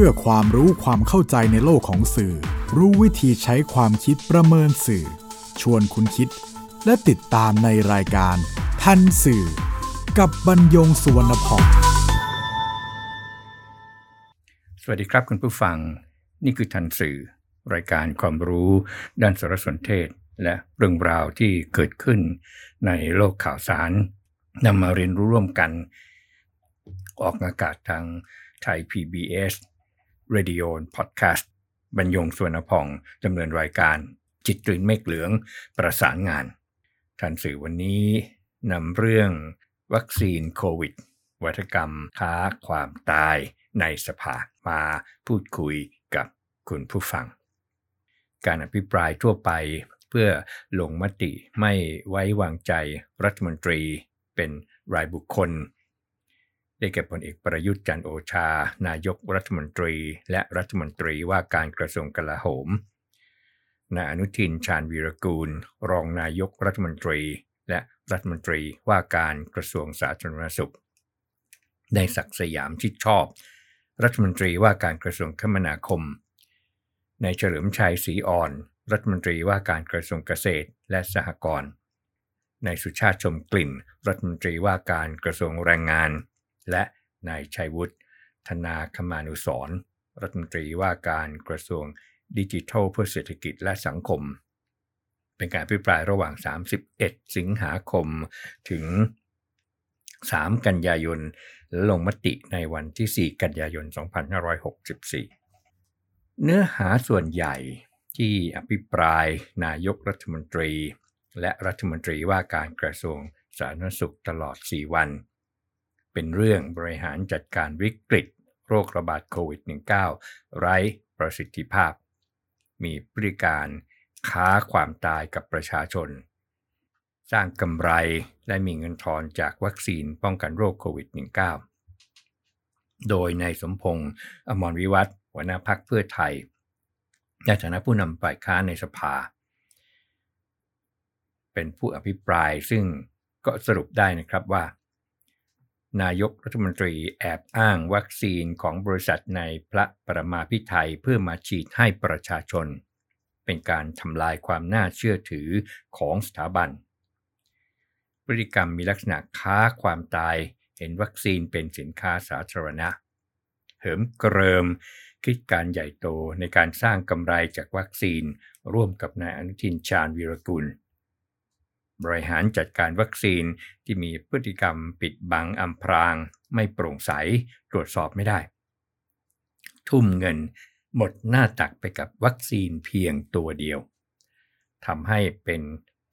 พื่อความรู้ความเข้าใจในโลกของสื่อ รู้วิธีใช้ความคิดประเมินสื่อ ชวนคุณคิด และติดตามในรายการ ทันสื่อ กับบรรยงสุวรรณพองสวัสดีครับคุณผู้ฟัง นี่คือทันสื่อ รายการความรู้ด้านสารสนเทศ และเรื่องราวที่เกิดขึ้นในโลกข่าวสารนำมาเรียนรู้ร่วมกัน ออกอากาศทางไทย PBS Radio Podcast บรรยงสวนพองดำเนินรายการจิตกลิ่นเมฆเหลืองประสานงานทันสื่อวันนี้นำเรื่องวัคซีนโควิด วัฒกรรมค้าความตายในสภามาพูดคุยกับคุณผู้ฟัง การอภิปรายทั่วไปเพื่อลงมติไม่ไว้วางใจรัฐมนตรีเป็นรายบุคคล ได้แก่พลเอกประยุทธ์จันโอชา นายกรัฐมนตรี และรัฐมนตรีว่าการกระทรวงกลาโหม นายอนุทินชาญวีรกูล รองนายกรัฐมนตรี และรัฐมนตรีว่าการกระทรวงสาธารณสุขในศักสยามชิดชอบ รัฐมนตรีว่าการกระทรวงคมนาคมในเฉลิมชัยศรีอ่อน รัฐมนตรีว่าการกระทรวงเกษตรและสหกรณ์ในสุชาติชมกลิ่น รัฐมนตรีว่าการกระทรวงแรงงาน และนายชัยวุฒิธนาคมานุสรรัฐมนตรีว่าการกระทรวงดิจิทัลเพื่อเศรษฐกิจและสังคม เป็นการพิปรายระหว่าง 31 สิงหาคมถึง 3 กันยายนและลงมติในวันที่ 4 กันยายน 2564 เนื้อหาส่วนใหญ่ที่อภิปรายนายกรัฐมนตรี และรัฐมนตรีว่าการกระทรวงสาธารณสุขตลอด 4 วัน เป็นเรื่องบริหารจัดการวิกฤต โรคระบาดโควิด -19 ไร้ประสิทธิภาพ มีพฤติการค้าความตายกับประชาชน สร้างกำไรและมีเงินทอนจากวัคซีนป้องกันโรคโควิด -19 โดยในสมพงษ์อมรวิวัฒหัวหน้าพักเพื่อไทยในฐานะผู้นำฝ่ายค้านในสภา เป็นผู้อภิปรายซึ่งก็สรุปได้นะครับว่า นายกรัฐมนตรีแอบอ้างวัคซีนของบริษัทในพระประมาพิไทยเพื่อมาฉีดให้ประชาชน เป็นการทำลายความน่าเชื่อถือของสถาบัน พฤติกรรมมีลักษณะค้าความตายเห็นวัคซีนเป็นสินค้าสาธารณะ เหิมเกริม คิดการใหญ่โตในการสร้างกำไรจากวัคซีนร่วมกับนายอนุทินชาญวีรกุล บริหารจัดการวัคซีนที่มีพฤติกรรมปิดบังอำพราง ไม่โปร่งใสตรวจสอบไม่ได้ ทุ่มเงินหมดหน้าตักไปกับวัคซีนเพียงตัวเดียวทำให้เป็น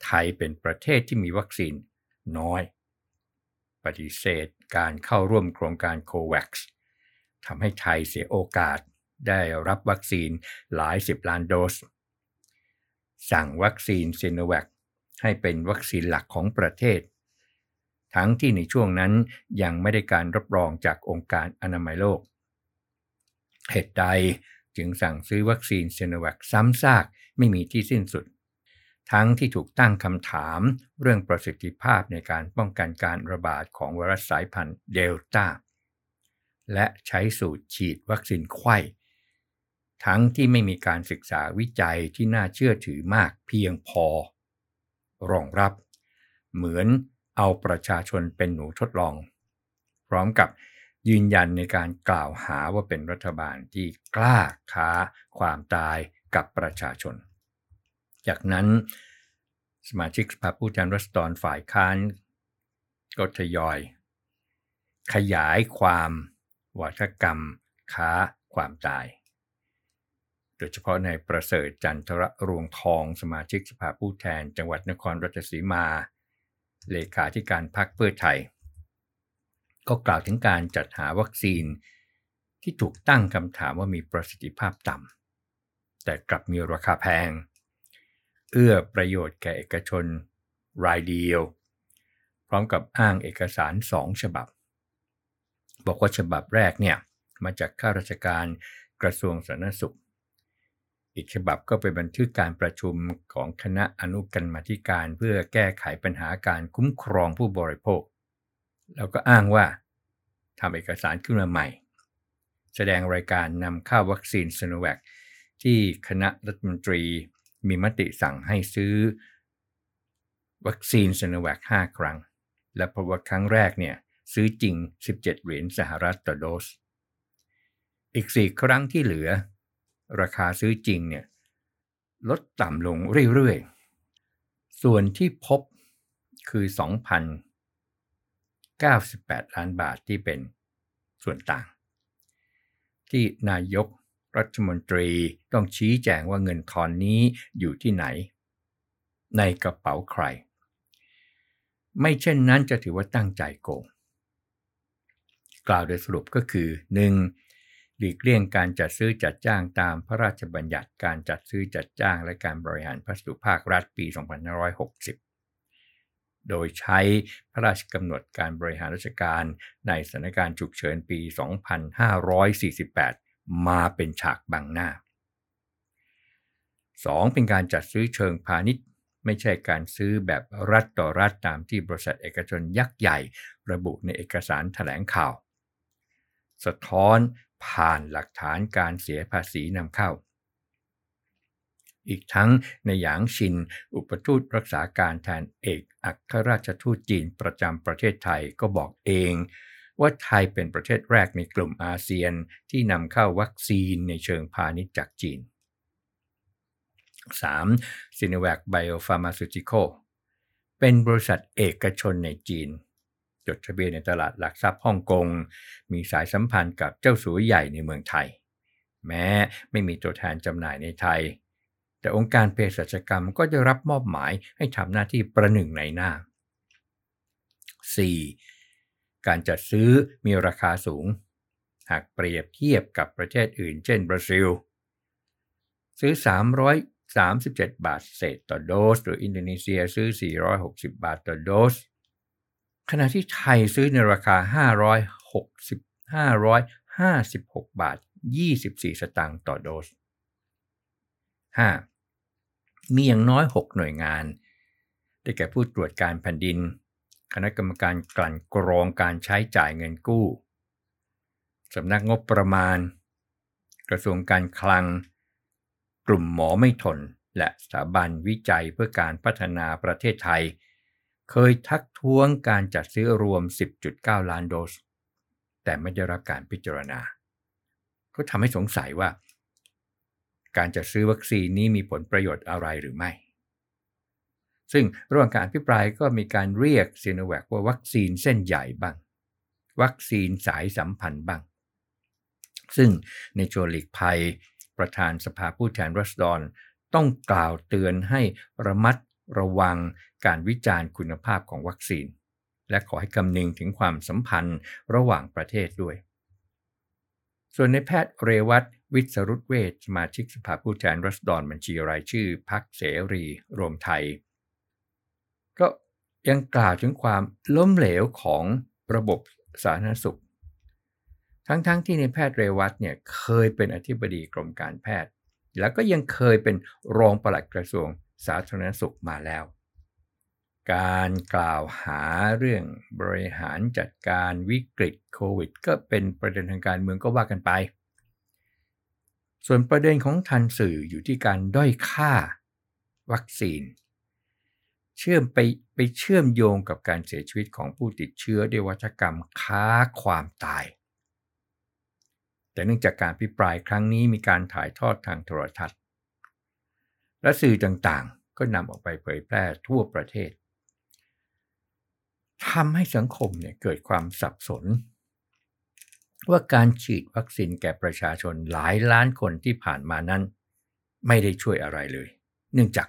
ไทยเป็นประเทศที่มีวัคซีนน้อย ปฏิเสธการเข้าร่วมโครงการโควัคทำให้ไทยเสียโอกาสได้รับวัคซีนหลายสิบล้านโดส สั่งวัคซีนซีโนแวค ให้เป็นวัคซีนหลักของประเทศ ทั้งที่ในช่วงนั้นยังไม่ได้การรับรองจากองค์การอนามัยโลก เหตุใดจึงสั่งซื้อวัคซีนเซโนแวคซ้ำซากไม่มีที่สิ้นสุด ทั้งที่ถูกตั้งคำถามเรื่องประสิทธิภาพในการป้องกันการระบาดของไวรัสสายพันธุ์เดลต้าและใช้สูตรฉีดวัคซีนไข้ทั้งที่ไม่มีการศึกษาวิจัยที่น่าเชื่อถือมากเพียงพอ รองรับ เหมือนเอาประชาชนเป็นหนูทดลอง พร้อมกับยืนยันในการกล่าวหาว่าเป็นรัฐบาลที่กล้าค้าความตายกับประชาชน จากนั้นสมาชิกสภาผู้แทนรัศดรฝ่ายค้านก็ทยอย ขยายความวัฒกรรมค้าความตาย โดยเฉพาะในประเสริฐจันทรรวงทองสมาชิกสภาผู้แทน จังหวัดนครราชสีมา เลขาธิการพรรคเพื่อไทย ก็กล่าวถึงการจัดหาวัคซีน ที่ถูกตั้งคำถามว่ามีประสิทธิภาพต่ำแต่กลับมีราคาแพง เอื้อประโยชน์แก่เอกชน รายเดียว พร้อมกับอ้างเอกสารสองฉบับ บอกว่าฉบับแรกเนี่ยมาจากข้าราชการกระทรวงสาธารณสุข อีกฉบับก็เป็นบันทึกการประชุมของคณะอนุกรรมาธิการเพื่อแก้ไขปัญหาการคุ้มครองผู้บริโภค แล้วก็อ้างว่าทำเอกสารขึ้นมาใหม่ แสดงรายการนำเข้าวัคซีนซโนแวคที่คณะรัฐมนตรีมีมติสั่งให้ซื้อ วัคซีนซโนแวค5ครั้ง และพบว่าครั้งแรกเนี่ยซื้อจริง 17 เหรียญสหรัฐต่อโดส อีก 4 ครั้งที่เหลือ ราคาซื้อจริงเนี่ยลดต่ำลงเรื่อยๆ ส่วนที่พบคือ 2,098 ล้านบาทที่เป็นส่วนต่าง ที่นายกรัฐมนตรีต้องชี้แจงว่าเงินทอนนี้อยู่ที่ไหน ในกระเป๋าใคร ไม่เช่นนั้นจะถือว่าตั้งใจโกง กล่าวโดยสรุปก็คือ 1. หลีกเลี่ยงการจัดซื้อจัดจ้างตามพระราชบัญญัติการจัดซื้อจัดจ้างและการบริหารพัสดุภาครัฐปี 2560 โดยใช้พระราชกำหนดการบริหารราชการในสถานการณ์ฉุกเฉินปี 2548 มาเป็นฉากบังหน้า 2. เป็นการจัดซื้อเชิงพาณิชย์ ไม่ใช่การซื้อแบบรัฐต่อรัฐตามที่บริษัทเอกชนยักษ์ใหญ่ ระบุในเอกสารถแถลงข่าว สะท้อน ผ่านหลักฐานการเสียภาษีนำเข้า อีกทั้งในหยางชิน อุปทูตรักษาการแทนเอกอัครราชทูตจีนประจำประเทศไทยก็บอกเองว่าไทยเป็นประเทศแรกในกลุ่มอาเซียนที่นำเข้าวัคซีนในเชิงพาณิชย์จากจีน 3. s i n o v a c Biopharmaceutical เป็นบริษัทเอกชนในจีน จดทะเบียนในตลาดหลักทรัพย์ฮ่องกง มีสายสัมพันธ์กับเจ้าสัวใหญ่ในเมืองไทย แม้ไม่มีตัวแทนจำหน่ายในไทย แต่องค์การเภสัชกรรมก็จะรับมอบหมายให้ทำหน้าที่ประหนึ่งในหน้า 4. การจัดซื้อมีราคาสูง หากเปรียบเทียบกับประเทศอื่น เช่นบราซิล ซื้อ 337 บาทเศษต่อโดส หรืออินโดนีเซียซื้อ 460 บาทต่อโดส ขณะที่ไทยซื้อในราคา 560 556 บาท 24 สตางค์ต่อโดส 5. มีอย่างน้อย 6 หน่วยงาน ได้แก่ผู้ตรวจการแผ่นดิน คณะกรรมการกลั่นกรองการใช้จ่ายเงินกู้สำนักงบประมาณ กระทรวงการคลัง กลุ่มหมอไม่ทน และสถาบันวิจัยเพื่อการพัฒนาประเทศไทย เคยทักท้วงการจัดซื้อรวม 10.9 ล้านโดส แต่ไม่ได้รับการพิจารณา ก็ทำให้สงสัยว่า การจัดซื้อวัคซีนนี้มีผลประโยชน์อะไรหรือไม่ ซึ่งระหว่างการอภิปรายก็มีการเรียกซีโนแวคว่าวัคซีนเส้นใหญ่บ้าง วัคซีนสายสัมพันธ์บ้าง ซึ่งในโจลิกภัยประธานสภาผู้แทนรัศดรต้องกล่าวเตือนให้ระมัด ระวังการวิจารณ์คุณภาพของวัคซีน และขอให้คำนึงถึงความสัมพันธ์ระหว่างประเทศด้วย ส่วนในแพทย์เรวัตวิศรุตเวชสมาชิกสภาผู้แทนรัศดรบัญชีรายชื่อพักเสรีรวมไทย ก็ยังกล่าวถึงความล้มเหลวของระบบสาธารณสุข ทั้งๆทที่ในแพทย์เรวัตเนี่ยเคยเป็นอธิบดีกรมการแพทย์ แล้วก็ยังเคยเป็นรองปลัดกระทรวง สาธารณสุขมาแล้ว การกล่าวหาเรื่องบริหารจัดการวิกฤตโควิด ก็เป็นประเด็นทางการเมืองก็ว่ากันไป ส่วนประเด็นของทันสื่ออยู่ที่การด้อยค่าวัคซีน เชื่อมไปไปเชื่อมโยงกับการเสียชีวิตของผู้ติดเชื้อด้วยวัชกรรมค้าความตาย แต่เนื่องจากการพิปรายครั้งนี้มีการถ่ายทอดทางโทรทัศน์ และสื่อต่างๆ ก็นำออกไปเผยแพร่ทั่วประเทศทำให้สังคมเนี่ยเกิดความสับสน ว่าการฉีดวัคซีนแก่ประชาชนหลายล้านคนที่ผ่านมานั้น ไม่ได้ช่วยอะไรเลย เนื่องจาก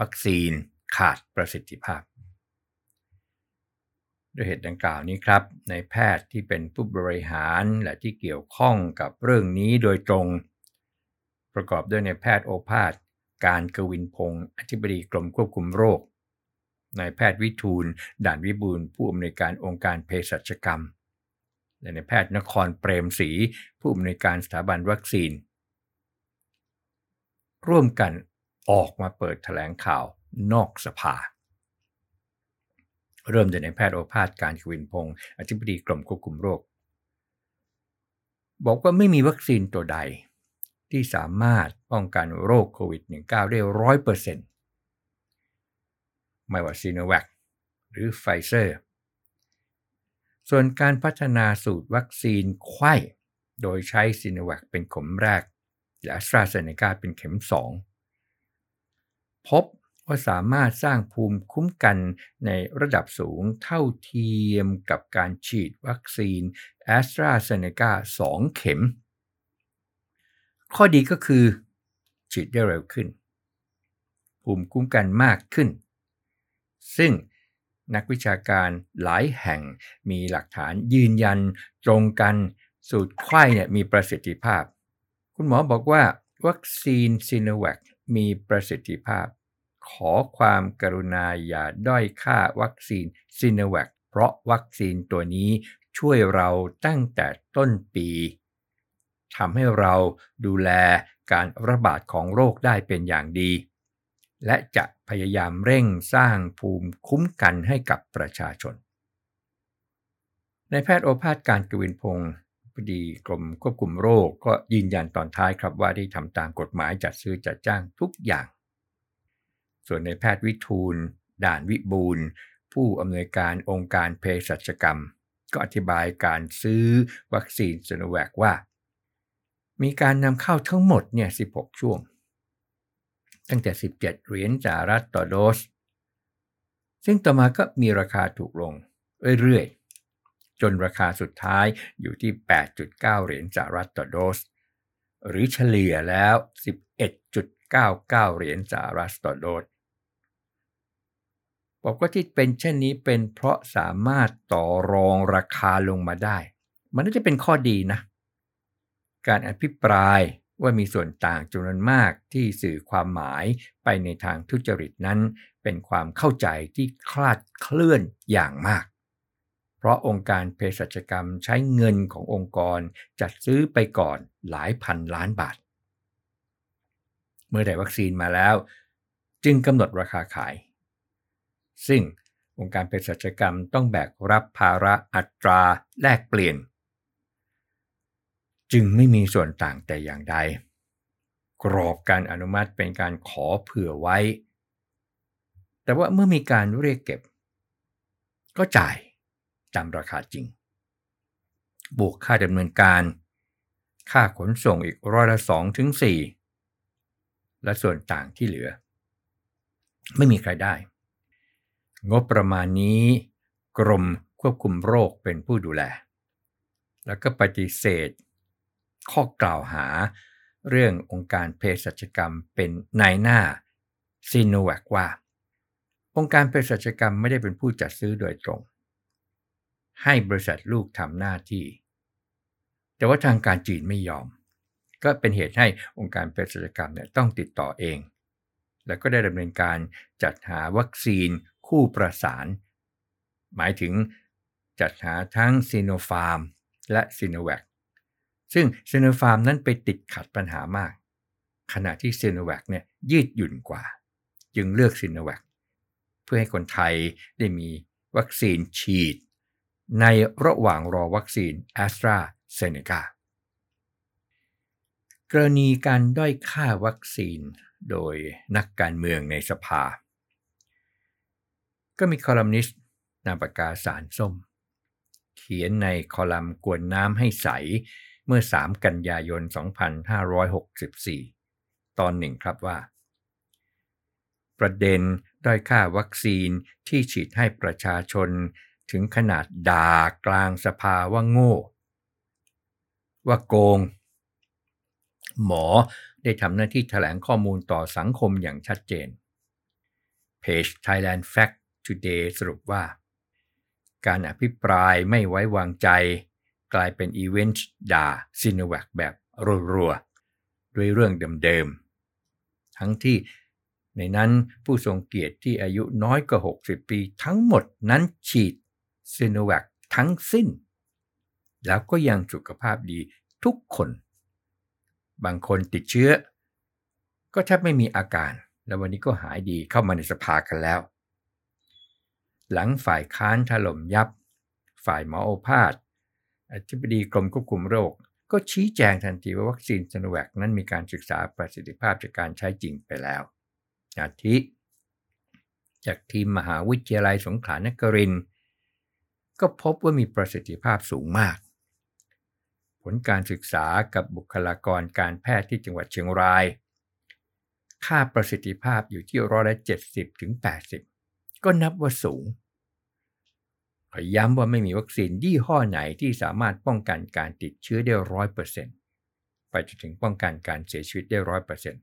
วัคซีนขาดประสิทธิภาพด้วยเหตุดังกล่าวนี้ครับในแพทย์ที่เป็นผู้บริหารและที่เกี่ยวข้องกับเรื่องนี้โดยตรง ประกอบด้วยในแพทย์โอภาส การกวินพงศ์อธิบดีกรมควบคุมโรคนายแพทย์วิทูล ด่านวิบูลผู้อำนวยการองค์การเภสัชกรรม และในแพทย์นครเปรมศรีผู้อำนวยการสถาบันวัคซีน ร่วมกันออกมาเปิดแถลงข่าวนอกสภา เริ่มจากนายแพทย์โอภาสการย์กวินพงศ์อธิบดีกรมควบคุมโรค บอกว่าไม่มีวัคซีนตัวใด ที่สามารถป้องกันโรคโควิด -19 ได้ร้อยเปอร์เซ็นต์ไม่ว่าซีโนแวคหรือไฟเซอร์ ส่วนการพัฒนาสูตรวัคซีนไขว้โดยใช้ซีโนแวคเป็นเข็มแรก แอสตราเซเนกาเป็นเข็ม 2 พบว่าสามารถสร้างภูมิคุ้มกันในระดับสูงเท่าเทียมกับการฉีดวัคซีนแอสตราเซเนกา2 เข็ม ข้อดีก็คือ ฉีดได้เร็วขึ้น ภูมิคุ้มกันมากขึ้น ซึ่งนักวิชาการหลายแห่งมีหลักฐานยืนยันตรงกันสูตรไขว้เนี่ยมีประสิทธิภาพ คุณหมอบอกว่าวัคซีนซีโนแวคมีประสิทธิภาพ ขอความกรุณาอย่าด้อยค่าวัคซีนซีโนแวคเพราะวัคซีนตัวนี้ช่วยเราตั้งแต่ต้นปี ทำให้เราดูแลการระบาดของโรคได้เป็นอย่างดี และจะพยายามเร่งสร้างภูมิคุ้มกันให้กับประชาชน ในแพทย์โอภาสการกวินพงศ์พอดีกรมควบคุมโรคก็ยืนยันตอนท้ายครับว่าได้ทำตามกฎหมายจัดซื้อจัดจ้างทุกอย่าง ส่วนในแพทย์วิทูล ด่านวิบูลผู้อำนวยการองค์การเภสัชกรรม ก็อธิบายการซื้อวัคซีนซโนแวคว่า มีการนำเข้าทั้งหมดเนี่ย 16 ช่วง ตั้งแต่ 17 เหรียญสหรัฐต่อโดส ซึ่งต่อมาก็มีราคาถูกลงเรื่อยๆ จนราคาสุดท้ายอยู่ที่ 8.9 เหรียญสหรัฐต่อโดส หรือเฉลี่ยแล้ว 11.99 เหรียญสหรัฐต่อโดสบอกว่าที่เป็นเช่นนี้เป็นเพราะสามารถต่อรองราคาลงมาได้ มันน่าจะเป็นข้อดีนะ การอภิปรายว่ามีส่วนต่างจำนวนมากที่สื่อความหมายไปในทางทุจริตนั้น เป็นความเข้าใจที่คลาดเคลื่อนอย่างมาก เพราะองค์การเภสัชกรรมใช้เงินขององค์กรจัดซื้อไปก่อนหลายพันล้านบาท เมื่อได้วัคซีนมาแล้ว จึงกำหนดราคาขาย ซึ่งองค์การเภสัชกรรมต้องแบกรับภาระอัตราแลกเปลี่ยน จึงไม่มีส่วนต่างแต่อย่างใด กรอบการอนุมัติเป็นการขอเผื่อไว้ แต่ว่าเมื่อมีการเรียกเก็บ ก็จ่ายตามราคาจริง บวกค่าดำเนินการ ค่าขนส่งอีกร้อยละสองถึงสี่และส่วนต่างที่เหลือ ไม่มีใครได้ งบประมาณนี้กรมควบคุมโรคเป็นผู้ดูแล แล้วก็ปฏิเสธ ข้อกล่าวหา เรื่ององค์การเภสัชกรรมเป็นนายหน้าซีโนแวคว่า องค์การเภสัชกรรมไม่ได้เป็นผู้จัดซื้อโดยตรง ให้บริษัทลูกทำหน้าที่ แต่ว่าทางการจีนไม่ยอม ก็เป็นเหตุให้องค์การเภสัชกรรมเนี่ยต้องติดต่อเอง แล้วก็ได้ดำเนินการจัดหาวัคซีนคู่ประสาน หมายถึงจัดหาทั้งซิโนฟาร์มและซีโนแวค ซึ่งซิโนฟาร์มนั้นไปติดขัดปัญหามาก ขณะที่ซีโนแวคเนี่ยยืดหยุ่นกว่า จึงเลือกซีโนแวคเพื่อให้คนไทยได้มีวัคซีนฉีด ในระหว่างรอวัคซีนแอสตราเซเนกากรณีการด้อยค่าวัคซีนโดยนักการเมืองในสภา ก็มีคอลัมนิสต์นามปากกาสารส้ม เขียนในคอลัมน์กวนน้ำให้ใส เมื่อ 3 กันยายน 2564 ตอนหนึ่งครับว่า ประเด็นด้อยค่าวัคซีนที่ฉีดให้ประชาชนถึงขนาดด่ากลางสภาว่าโง่ ว่าโกง หมอได้ทำหน้าที่แถลงข้อมูลต่อสังคมอย่างชัดเจน เพจ Thailand Fact Today สรุปว่า การอภิปรายไม่ไว้วางใจ กลายเป็นอีเวนต์ด่าซินแวคแบบรัวๆ ด้วยเรื่องเดิมๆ ทั้งที่ในนั้นผู้ทรงเกียรติที่อายุน้อยกว่า 60 ปีทั้งหมดนั้นฉีดซีโนแวคทั้งสิ้น แล้วก็ยังสุขภาพดีทุกคน บางคนติดเชื้อ ก็แทบไม่มีอาการ แล้ววันนี้ก็หายดีเข้ามาในสภากันแล้ว หลังฝ่ายค้านถล่มยับ ฝ่ายหมอโอภาส อธิบดีกรมควบคุมโรค ก็ชี้แจงทันทีว่าวัคซีนซโนแวคนั้นมีการศึกษาประสิทธิภาพจากการใช้จริงไปแล้ว อาทิ จากทีมมหาวิทยาลัยสงขลานครินก็พบว่ามีประสิทธิภาพสูงมาก ผลการศึกษากับบุคลากรการแพทย์ที่จังหวัดเชียงราย ค่าประสิทธิภาพอยู่ที่ร้อยละ70ถึง80 ก็นับว่าสูง ขอย้ำว่าไม่มีวัคซีนยี่ห้อไหนที่สามารถป้องกันการติดเชื้อได้ร้อยเปอร์เซ็นต์ไปจนถึงป้องกันการเสียชีวิตได้ร้อยเปอร์เซ็นต์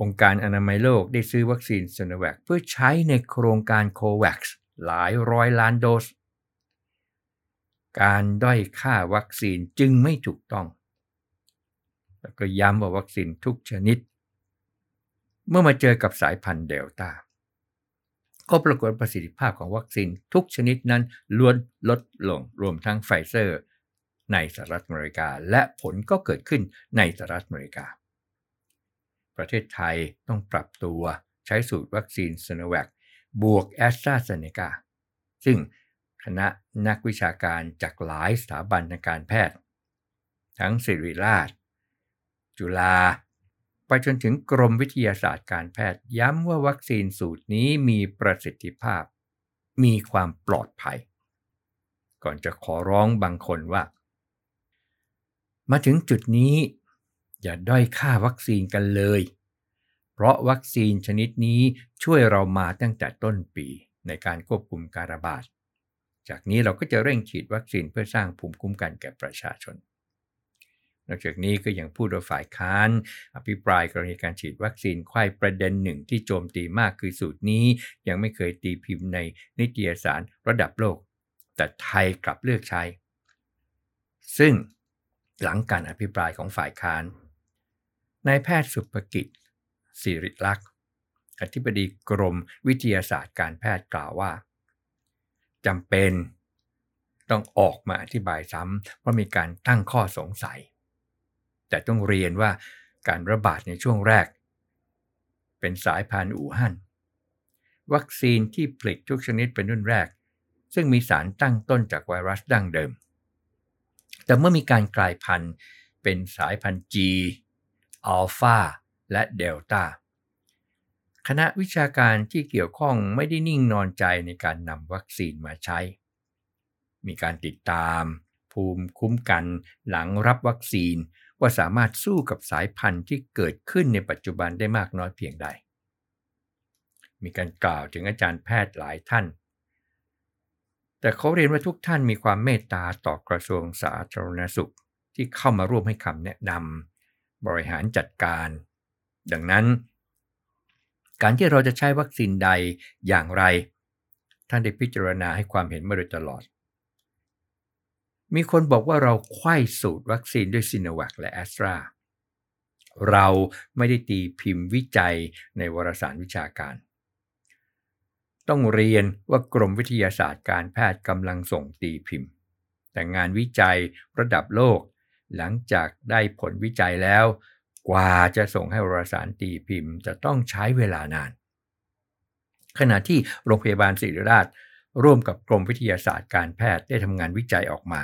องค์การอนามัยโลกได้ซื้อวัคซีนซโนแวคเพื่อใช้ในโครงการโควัคหลายร้อยล้านโดส การด้อยค่าวัคซีนจึงไม่ถูกต้อง แล้วก็ย้ำว่าวัคซีนทุกชนิด เมื่อมาเจอกับสายพันธุ์เดลต้า ก็ปรากฏประสิทธิภาพของวัคซีนทุกชนิดนั้นล้วนลดลงรวมทั้งไฟเซอร์ในสหรัฐอเมริกา และผลก็เกิดขึ้นในสหรัฐอเมริกา ประเทศไทยต้องปรับตัวใช้สูตรวัคซีนซิโนแวคบวกแอสตราเซเนกาซึ่งคณะนักวิชาการจากหลายสถาบันทางการแพทย์ ทั้งศิริราช จุฬา จนถึงกรมวิทยาศาสตร์การแพทย์ย้ำว่าวัคซีนสูตรนี้มีประสิทธิภาพ มีความปลอดภัย ก่อนจะขอร้องบางคนว่า มาถึงจุดนี้ อย่าด้อยค่าวัคซีนกันเลย เพราะวัคซีนชนิดนี้ช่วยเรามาตั้งแต่ต้นปีในการควบคุมการระบาด จากนี้เราก็จะเร่งฉีดวัคซีนเพื่อสร้างภูมิคุ้มกันแก่ประชาชน นอกจากนี้ก็ยังพูดว่าฝ่ายค้าน อภิปรายกรณีการฉีดวัคซีนไข้ประเด็นหนึ่งที่โจมตีมากคือสูตรนี้ ยังไม่เคยตีพิมพ์ในนิตยสารระดับโลก แต่ไทยกลับเลือกใช้ ซึ่งหลังการอภิปรายของฝ่ายค้านนายแพทย์สุภกิจสิริลักษณ์อธิบดีกรมวิทยาศาสตร์การแพทย์กล่าวว่าจำเป็นต้องออกมาอธิบายซ้ำเพราะมีการตั้งข้อสงสัย แต่ต้องเรียนว่าการระบาดในช่วงแรก เป็นสายพันธุ์อู่ฮั่นวัคซีนที่ผลิตทุกชนิดเป็นรุ่นแรก ซึ่งมีสารตั้งต้นจากไวรัสดั้งเดิม แต่เมื่อมีการกลายพันธุ์เป็นสายพันธุ์ G อัลฟาและเดลต้าคณะวิชาการที่เกี่ยวข้องไม่ได้นิ่งนอนใจในการนำวัคซีนมาใช้ มีการติดตาม ภูมิคุ้มกันหลังรับวัคซีน ว่าสามารถสู้กับสายพันธุ์ที่เกิดขึ้นในปัจจุบันได้มากน้อยเพียงใด มีการกล่าวถึงอาจารย์แพทย์หลายท่าน แต่เขาเรียนว่าทุกท่านมีความเมตตาต่อกระทรวงสาธารณสุขที่เข้ามาร่วมให้คำแนะนำบริหารจัดการ ดังนั้น การที่เราจะใช้วัคซีนใดอย่างไร ท่านได้พิจารณาให้ความเห็นมาโดยตลอด มีคนบอกว่าเราไข้สูตรวัคซีนด้วยซิโนแวคและแอสตราเราไม่ได้ตีพิมพ์วิจัยในวารสารวิชาการ ต้องเรียนว่ากรมวิทยาศาสตร์การแพทย์กำลังส่งตีพิมพ์ แต่งานวิจัยระดับโลก หลังจากได้ผลวิจัยแล้ว กว่าจะส่งให้วารสารตีพิมพ์ จะต้องใช้เวลานาน ขณะที่โรงพยาบาลศิริราช ร่วมกับกรมวิทยาศาสตร์การแพทย์ได้ทำงานวิจัยออกมา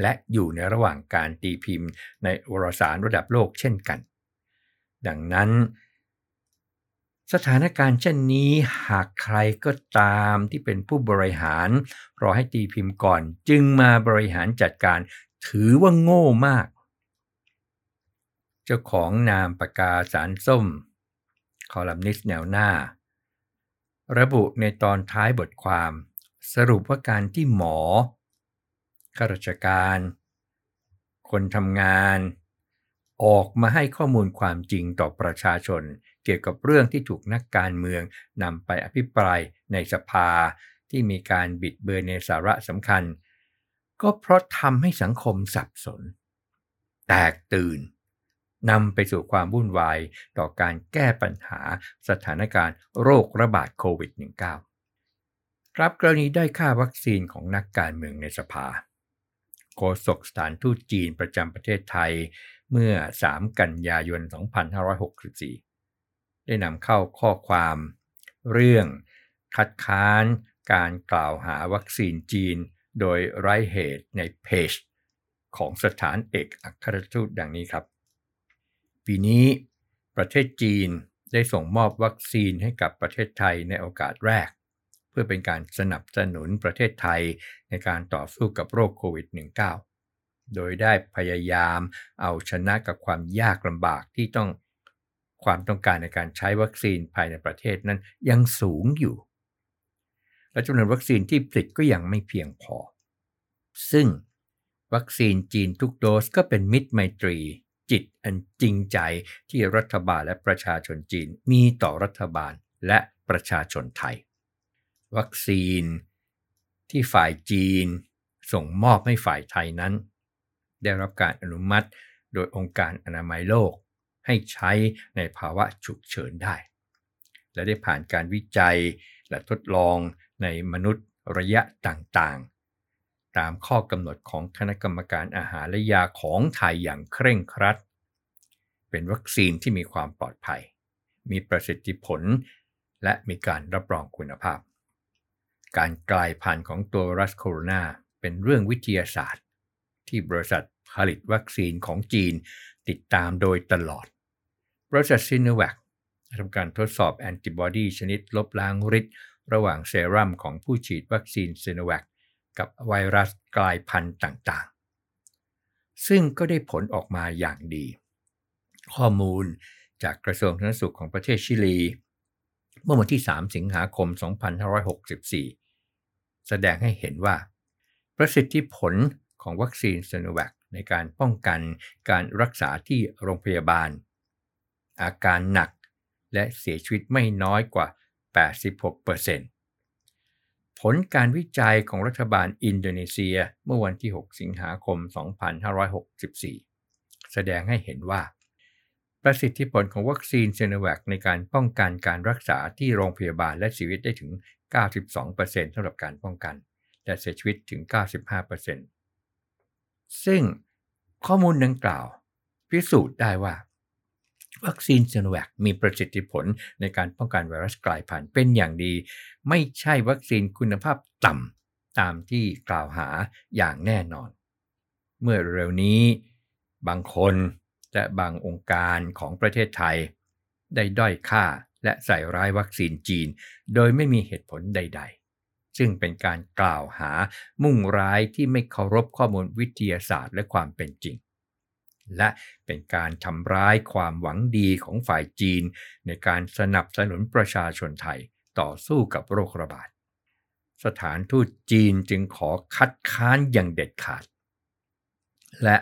และอยู่ในระหว่างการตีพิมพ์ในวารสารระดับโลกเช่นกัน ดังนั้น สถานการณ์เช่นนี้หากใครก็ตามที่เป็นผู้บริหาร รอให้ตีพิมพ์ก่อน จึงมาบริหารจัดการถือว่าโง่มาก เจ้าของนามปากกาสารส้ม คอลัมนิสต์แนวหน้า ระบุในตอนท้ายบทความ สรุปว่าการที่หมอ ข้าราชการ คนทำงาน ออกมาให้ข้อมูลความจริงต่อประชาชน เกี่ยวกับเรื่องที่ถูกนักการเมืองนำไปอภิปรายในสภา ที่มีการบิดเบือนในสาระสำคัญ ก็เพราะทำให้สังคมสับสน แตกตื่นนำไปสู่ความวุ่นวายต่อการแก้ปัญหาสถานการณ์โรคระบาดโควิด -19 รับกรณีได้ค่าวัคซีนของนักการเมืองในสภา โฆษกสถานทูตจีนประจำประเทศไทย เมื่อ 3 กันยายน 2564 ได้นำเข้าข้อความ เรื่องคัดค้านการกล่าวหาวัคซีนจีน โดยไร้เหตุในเพจ ของสถานเอกอัครทูตดังนี้ครับ ปีนี้ประเทศจีนได้ส่งมอบวัคซีนให้กับประเทศไทยในโอกาสแรก พื่อเป็นการสนับสนุนประเทศไทยในการต่อสู้กับโรคโควิด -19 โดยได้พยายามเอาชนะกับความยากลำบากที่ต้องความต้องการในการใช้วัคซีนภายในประเทศนั้นยังสูงอยู่ และจำนวนวัคซีนที่ผลิตก็ยังไม่เพียงพอ ซึ่งวัคซีนจีนทุกโดสก็เป็นมิตรไมตรี จิตอันจริงใจที่รัฐบาลและประชาชนจีนมีต่อรัฐบาลและประชาชนไทย วัคซีน ที่ฝ่ายจีน ส่งมอบให้ฝ่ายไทยนั้น ได้รับการอนุมัติโดยองค์การอนามัยโลก ให้ใช้ในภาวะฉุกเฉินได้ และได้ผ่านการวิจัยและทดลองในมนุษย์ระยะต่างๆ ตามข้อกำหนดของคณะกรรมการอาหารและยาของไทยอย่างเคร่งครัด เป็นวัคซีนที่มีความปลอดภัย มีประสิทธิผล และมีการรับรองคุณภาพ การกลายพันธุ์ของตัวไวรัสโคโรนาเป็นเรื่องวิทยาศาสตร์ ที่บริษัทผลิตวัคซีนของจีนติดตามโดยตลอด บริษัทซินแวคทำการทดสอบแอนติบอดีชนิดลบล้างฤทธิ์ระหว่างเซรั่มของผู้ฉีดวัคซีนซินแวคกับไวรัสกลายพันธุ์ต่างๆ ซึ่งก็ได้ผลออกมาอย่างดี ข้อมูลจากกระทรวงสาธารณสุขของประเทศชิลี เมื่อวันที่ 3 สิงหาคม 2564 แสดงให้เห็นว่า ประสิทธิผลของวัคซีนซินแวคในการป้องกันการรักษาที่โรงพยาบาล อาการหนักและเสียชีวิตไม่น้อยกว่า 86%ผลการวิจัยของรัฐบาลอินโดนีเซียเมื่อวันที่ 6 สิงหาคม 2564 แสดงให้เห็นว่า ประสิทธิผลของวัคซีนซิโนแวคในการป้องกันการรักษาที่โรงพยาบาลและชีวิตได้ถึง 92%สำหรับการป้องกัน และเสียชีวิตถึง 95%ซึ่งข้อมูลดังกล่าว พิสูจน์ได้ว่า วัคซีนซิโนแวคมีประสิทธิผลในการป้องกันไวรัสกลายพันธุ์เป็นอย่างดี ไม่ใช่วัคซีนคุณภาพต่ำตามที่กล่าวหาอย่างแน่นอน เมื่อเร็วนี้บางคน และบางองค์การของประเทศไทย ได้ด้อยค่าและใส่ร้ายวัคซีนจีน โดยไม่มีเหตุผลใด ๆ ซึ่งเป็นการกล่าวหามุ่งร้ายที่ไม่เคารพข้อมูลวิทยาศาสตร์และความเป็นจริง และเป็นการทำร้ายความหวังดีของฝ่ายจีน ในการสนับสนุนประชาชนไทยต่อสู้กับโรคระบาด สถานทูตจีนจึงขอคัดค้านอย่างเด็ดขาด และ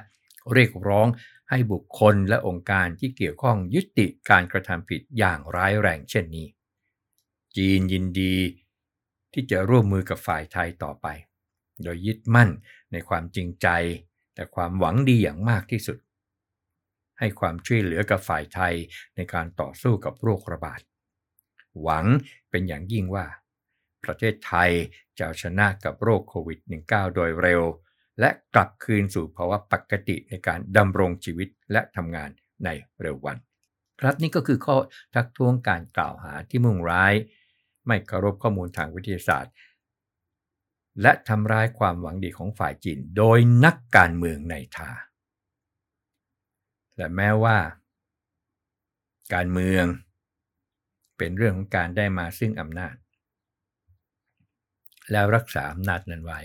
เรียกร้อง ให้บุคคลและองค์การที่เกี่ยวข้องยุติการกระทำผิดอย่างร้ายแรงเช่นนี้ จีนยินดีที่จะร่วมมือกับฝ่ายไทยต่อไป โดยยึดมั่นในความจริงใจ และความหวังดีอย่างมากที่สุด ให้ความช่วยเหลือกับฝ่ายไทยในการต่อสู้กับโรคระบาด หวังเป็นอย่างยิ่งว่า ประเทศไทยจะชนะกับโรคโควิด -19 โดยเร็ว และกลับคืนสู่ภาวะปกติในการดำรงชีวิตและทำงานในเร็ววัน ครับนี่ก็คือข้อทักท้วงการกล่าวหาที่มุ่งร้าย ไม่เคารพข้อมูลทางวิทยาศาสตร์ และทำร้ายความหวังดีของฝ่ายจีนโดยนักการเมืองในทา และแม้ว่า การเมือง เป็นเรื่องของการได้มาซึ่งอำนาจ แล้วรักษาอำนาจนั้นไว้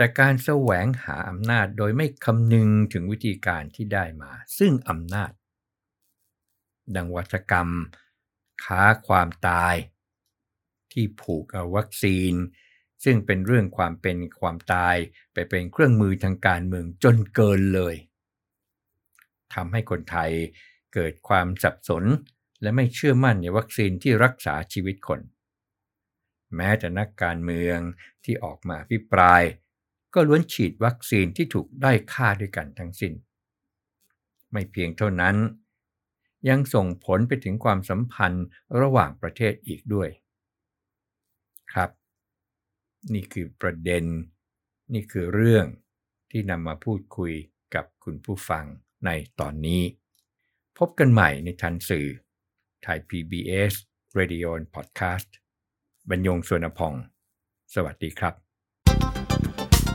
แต่การแสวงหาอำนาจโดยไม่คำนึงถึงวิธีการที่ได้มา ซึ่งอำนาจ ดังวัชกรรม ค้าความตาย ที่ผูกเอาวัคซีน ซึ่งเป็นเรื่องความเป็นความตายไปเป็นเครื่องมือทางการเมืองจนเกินเลยทำให้คนไทยเกิดความสับสน และไม่เชื่อมั่นในวัคซีนที่รักษาชีวิตคน แม้แต่นักการเมืองที่ออกมาพิปราย ก็ล้วนฉีดวัคซีนที่ถูกได้ค่าด้วยกันทั้งสิน้น ไม่เพียงเท่านั้น ยังส่งผลไปถึงความสัมพันธ์ระหว่างประเทศอีกด้วย ครับ นี่คือประเด็น นี่คือเรื่องที่นำมาพูดคุยกับคุณผู้ฟังในตอนนี้ พบกันใหม่ในทันสื่อไทย PBS Radio Podcast บรรยงสวนพอง สวัสดีครับ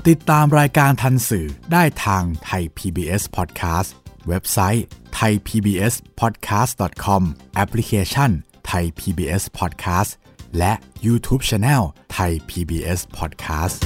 ติดตามรายการทันสื่อได้ทางไทย PBS Podcast เว็บไซต์ thaipbspodcast.com แอปพลิเคชัน Thai PBS Podcast และ YouTube Channel Thai PBS Podcast